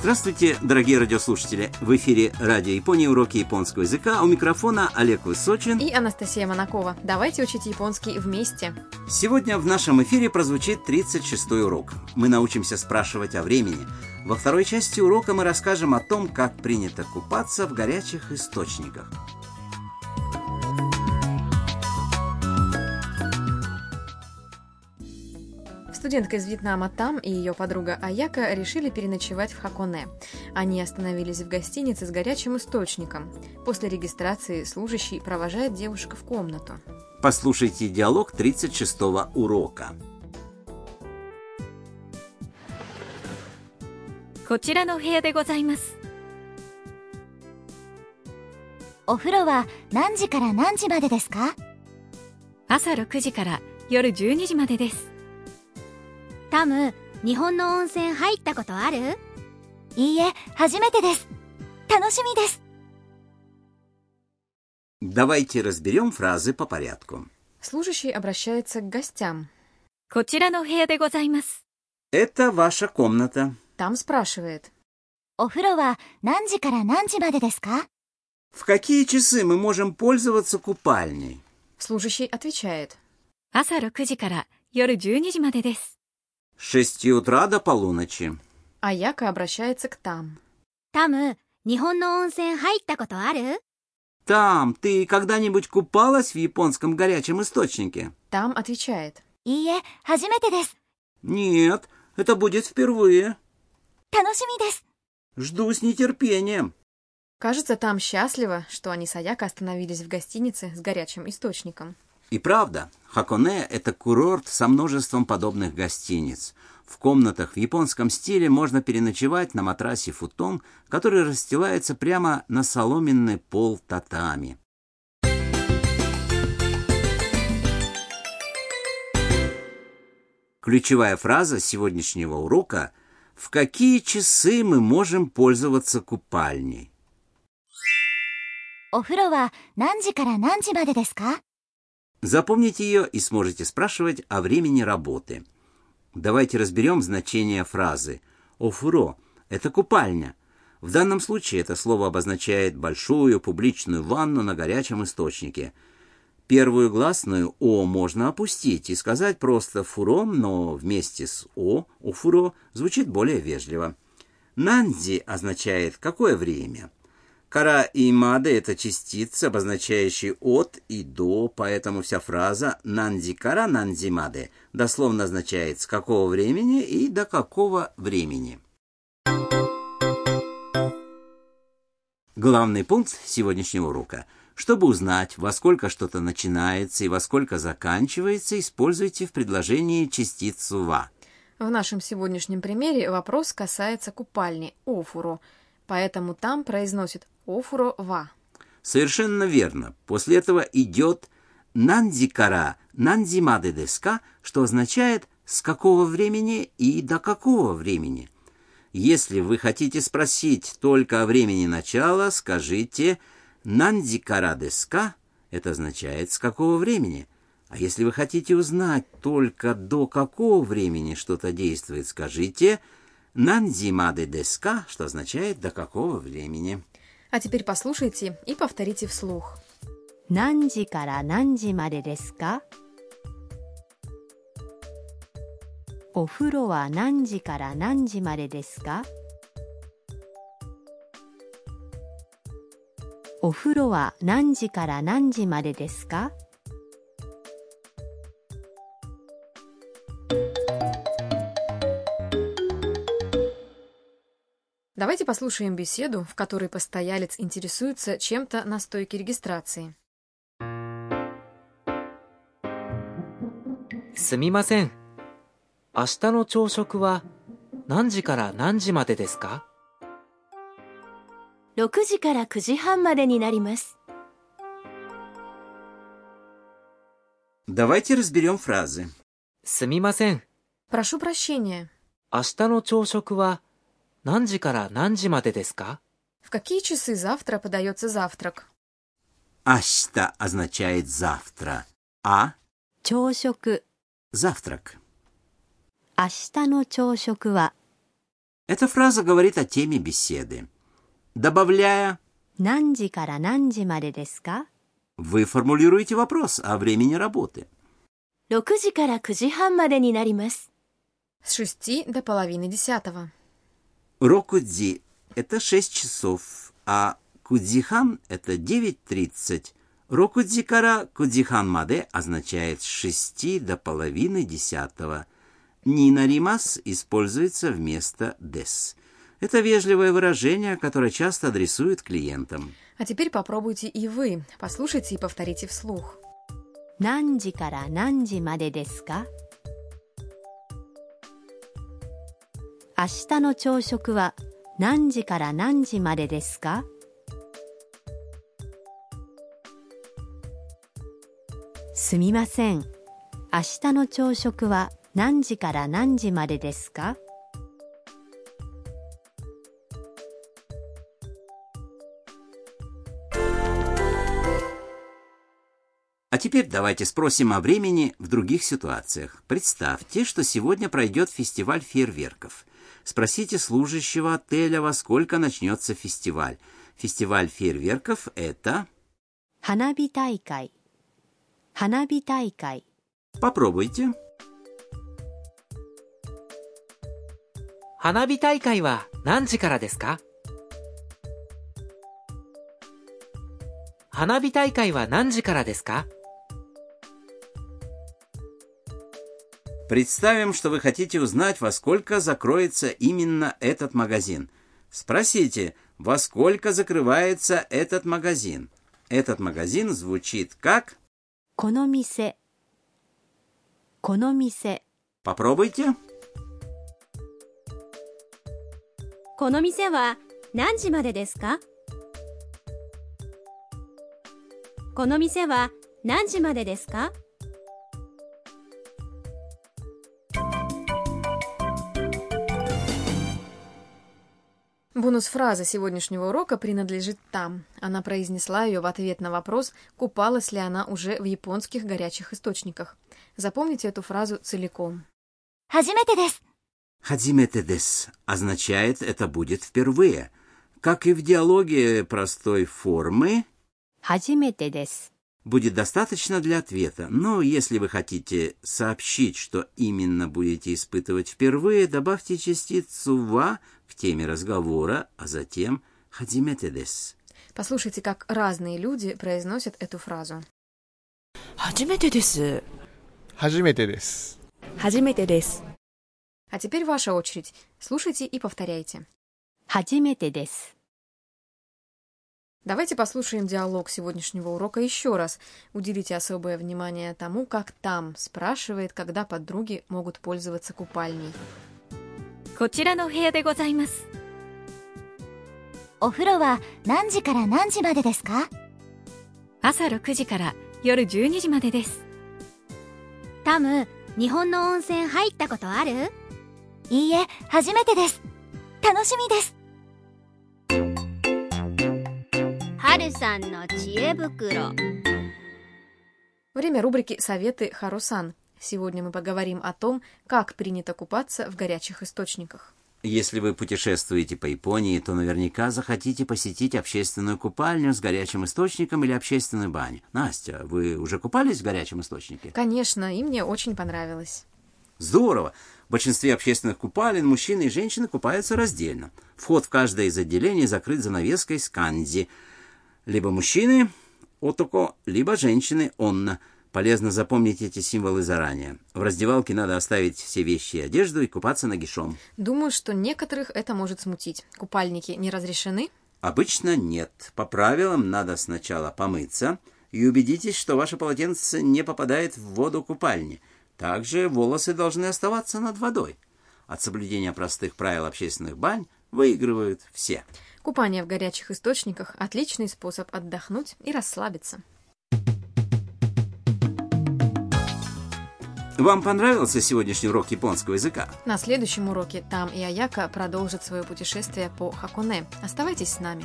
Здравствуйте, дорогие радиослушатели! В эфире Радио Японии уроки японского языка. У микрофона Олег Высочин и Анастасия Монакова. Давайте учить японский вместе. Сегодня в нашем эфире прозвучит 36-й урок. Мы научимся спрашивать о времени. Во второй части урока мы расскажем о том, как принято купаться в горячих источниках. Студентка из Вьетнама Там и ее подруга Аяка решили переночевать в Хаконе. Они остановились в гостинице с горячим источником. После регистрации служащий провожает девушку в комнату. Послушайте диалог 36-го урока. こちらの部屋でございますお風呂は何時から何時までですか朝6時から夜12時までです タム日本の温泉入ったことあるいいえ初めてです楽しみです Давайте разберем фразы по порядку. Служащий обращается к гостям. こちらの部屋でございます Это ваша комната. Там спрашивает. お風呂は何時から何時までですか В какие часы мы можем пользоваться купальней? Служащий отвечает. 朝6時から夜12時までです С 6 утра до полуночи. Аяка обращается к Там. タム日本の温泉入ったことある Там, ты когда-нибудь купалась в японском горячем источнике? Там отвечает. いいえ初めてです Нет, это будет впервые. 楽しみです Жду с нетерпением. Кажется, Там счастливо, что они с Аяка остановились в гостинице с горячим источником. И правда, Хаконе – это курорт со множеством подобных гостиниц. В комнатах в японском стиле можно переночевать на матрасе футон, который расстилается прямо на соломенный пол татами. Ключевая фраза сегодняшнего урока – «В какие часы мы можем пользоваться купальней?» お風呂は何時から何時までですか Запомните ее и сможете спрашивать о времени работы. Давайте разберем значение фразы. «Офуро» — это купальня. В данном случае это слово обозначает большую публичную ванну на горячем источнике. Первую гласную «о» можно опустить и сказать просто «фуром», но вместе с «о» «офуро» звучит более вежливо. «Нанди» означает «какое время?». Кара и маде – это частицы, обозначающие от и до, поэтому вся фраза «нанди кара нанди маде» дословно означает «с какого времени» и «до какого времени». Главный пункт сегодняшнего урока. Чтобы узнать, во сколько что-то начинается и во сколько заканчивается, используйте в предложении частицу «ва». В нашем сегодняшнем примере вопрос касается купальни «офуру», поэтому там произносит «офуро ва». Совершенно верно. После этого идет нандикара нандимаде деска, что означает «с какого времени и до какого времени». Если вы хотите спросить только о времени начала, скажите нандикара деска, это означает «с какого времени». А если вы хотите узнать только до какого времени что-то действует, скажите нандимаде деска, что означает «до какого времени». А теперь послушайте и повторите вслух. 何時から何時までですかお風呂は何時から何時までですかお風呂は何時から何時までですか Давайте послушаем беседу, в которой постоялец интересуется чем-то на стойке регистрации. すみません。明日の朝食は何時から何時までですか6時から9時半までになります。 Давайте разберем фразы. すみません。 Прошу прощения. 明日の朝食は 何時から何時までですか В какие часы завтра подается завтрак? Ашта означает завтра, а 朝食 завтрак. 明日の朝食は Эта фраза говорит о теме беседы. Добавляя 何時から何時までですか Вы формулируете вопрос о времени работы. 6時から9時半までになります。 С шести до половины десятого. Рокудзи – это 6 часов, а кудзихан – это 9.30. Рокудзикара кудзихан маде означает с 6 до половины десятого. Нинаримас используется вместо дес. Это вежливое выражение, которое часто адресуют клиентам. А теперь попробуйте и вы. Послушайте и повторите вслух. 何時から何時までですか 明日の朝食は何時から何時までですかすみません。明日の朝食は何時から何時までですか А теперь давайте спросим о времени в других ситуациях. Представьте, что сегодня пройдет фестиваль фейерверков. Спросите служащего отеля, во сколько начнется фестиваль. Фестиваль фейерверков – это... 花火大会花火大会 Попробуйте. 花火大会は何時からですか花火大会は何時からですか Представим, что вы хотите узнать, во сколько закроется именно этот магазин. Спросите, во сколько закрывается этот магазин. Этот магазин звучит как... この店この店 Попробуйте. この店は何時までですかこの店は何時までですか Бонус-фраза сегодняшнего урока принадлежит там. Она произнесла ее в ответ на вопрос, купалась ли она уже в японских горячих источниках. Запомните эту фразу целиком. «Хадзимете дес». «Хадзимете дес» означает «это будет впервые». Как и в диалоге простой формы... «Хадзимете дес» будет достаточно для ответа, но если вы хотите сообщить, что именно будете испытывать впервые, добавьте частицу «ва» к теме разговора, а затем «хадзиметедес». Послушайте, как разные люди произносят эту фразу. «Хадзиметедес». «Хадзиметедес». «Хадзиметедес». А теперь ваша очередь. Слушайте и повторяйте. «Хадзиметедес». Давайте послушаем диалог сегодняшнего урока еще раз. Уделите особое внимание тому, как там спрашивает, когда подруги могут пользоваться купальней. こちらのお部屋でございますお風呂は何時から何時までですか朝6時から夜12時までですタム日本の温泉入ったことあるいいえ初めてです楽しみです Время рубрики «Советы Харусан». Сегодня мы поговорим о том, как принято купаться в горячих источниках. Если вы путешествуете по Японии, то наверняка захотите посетить общественную купальню с горячим источником или общественную баню. Настя, вы уже купались в горячем источнике? Конечно, и мне очень понравилось. Здорово! В большинстве общественных купалин мужчины и женщины купаются раздельно. Вход в каждое из отделений закрыт занавеской с канзи. – либо мужчины – отоко, либо женщины – онна. Полезно запомнить эти символы заранее. В раздевалке надо оставить все вещи и одежду и купаться нагишом. Думаю, что некоторых это может смутить. Купальники не разрешены? Обычно нет. По правилам надо сначала помыться и убедитесь, что ваше полотенце не попадает в воду купальни. Также волосы должны оставаться над водой. От соблюдения простых правил общественных бань выигрывают все. Купание в горячих источниках – отличный способ отдохнуть и расслабиться. Вам понравился сегодняшний урок японского языка? На следующем уроке Там и Аяка продолжат свое путешествие по Хаконе. Оставайтесь с нами.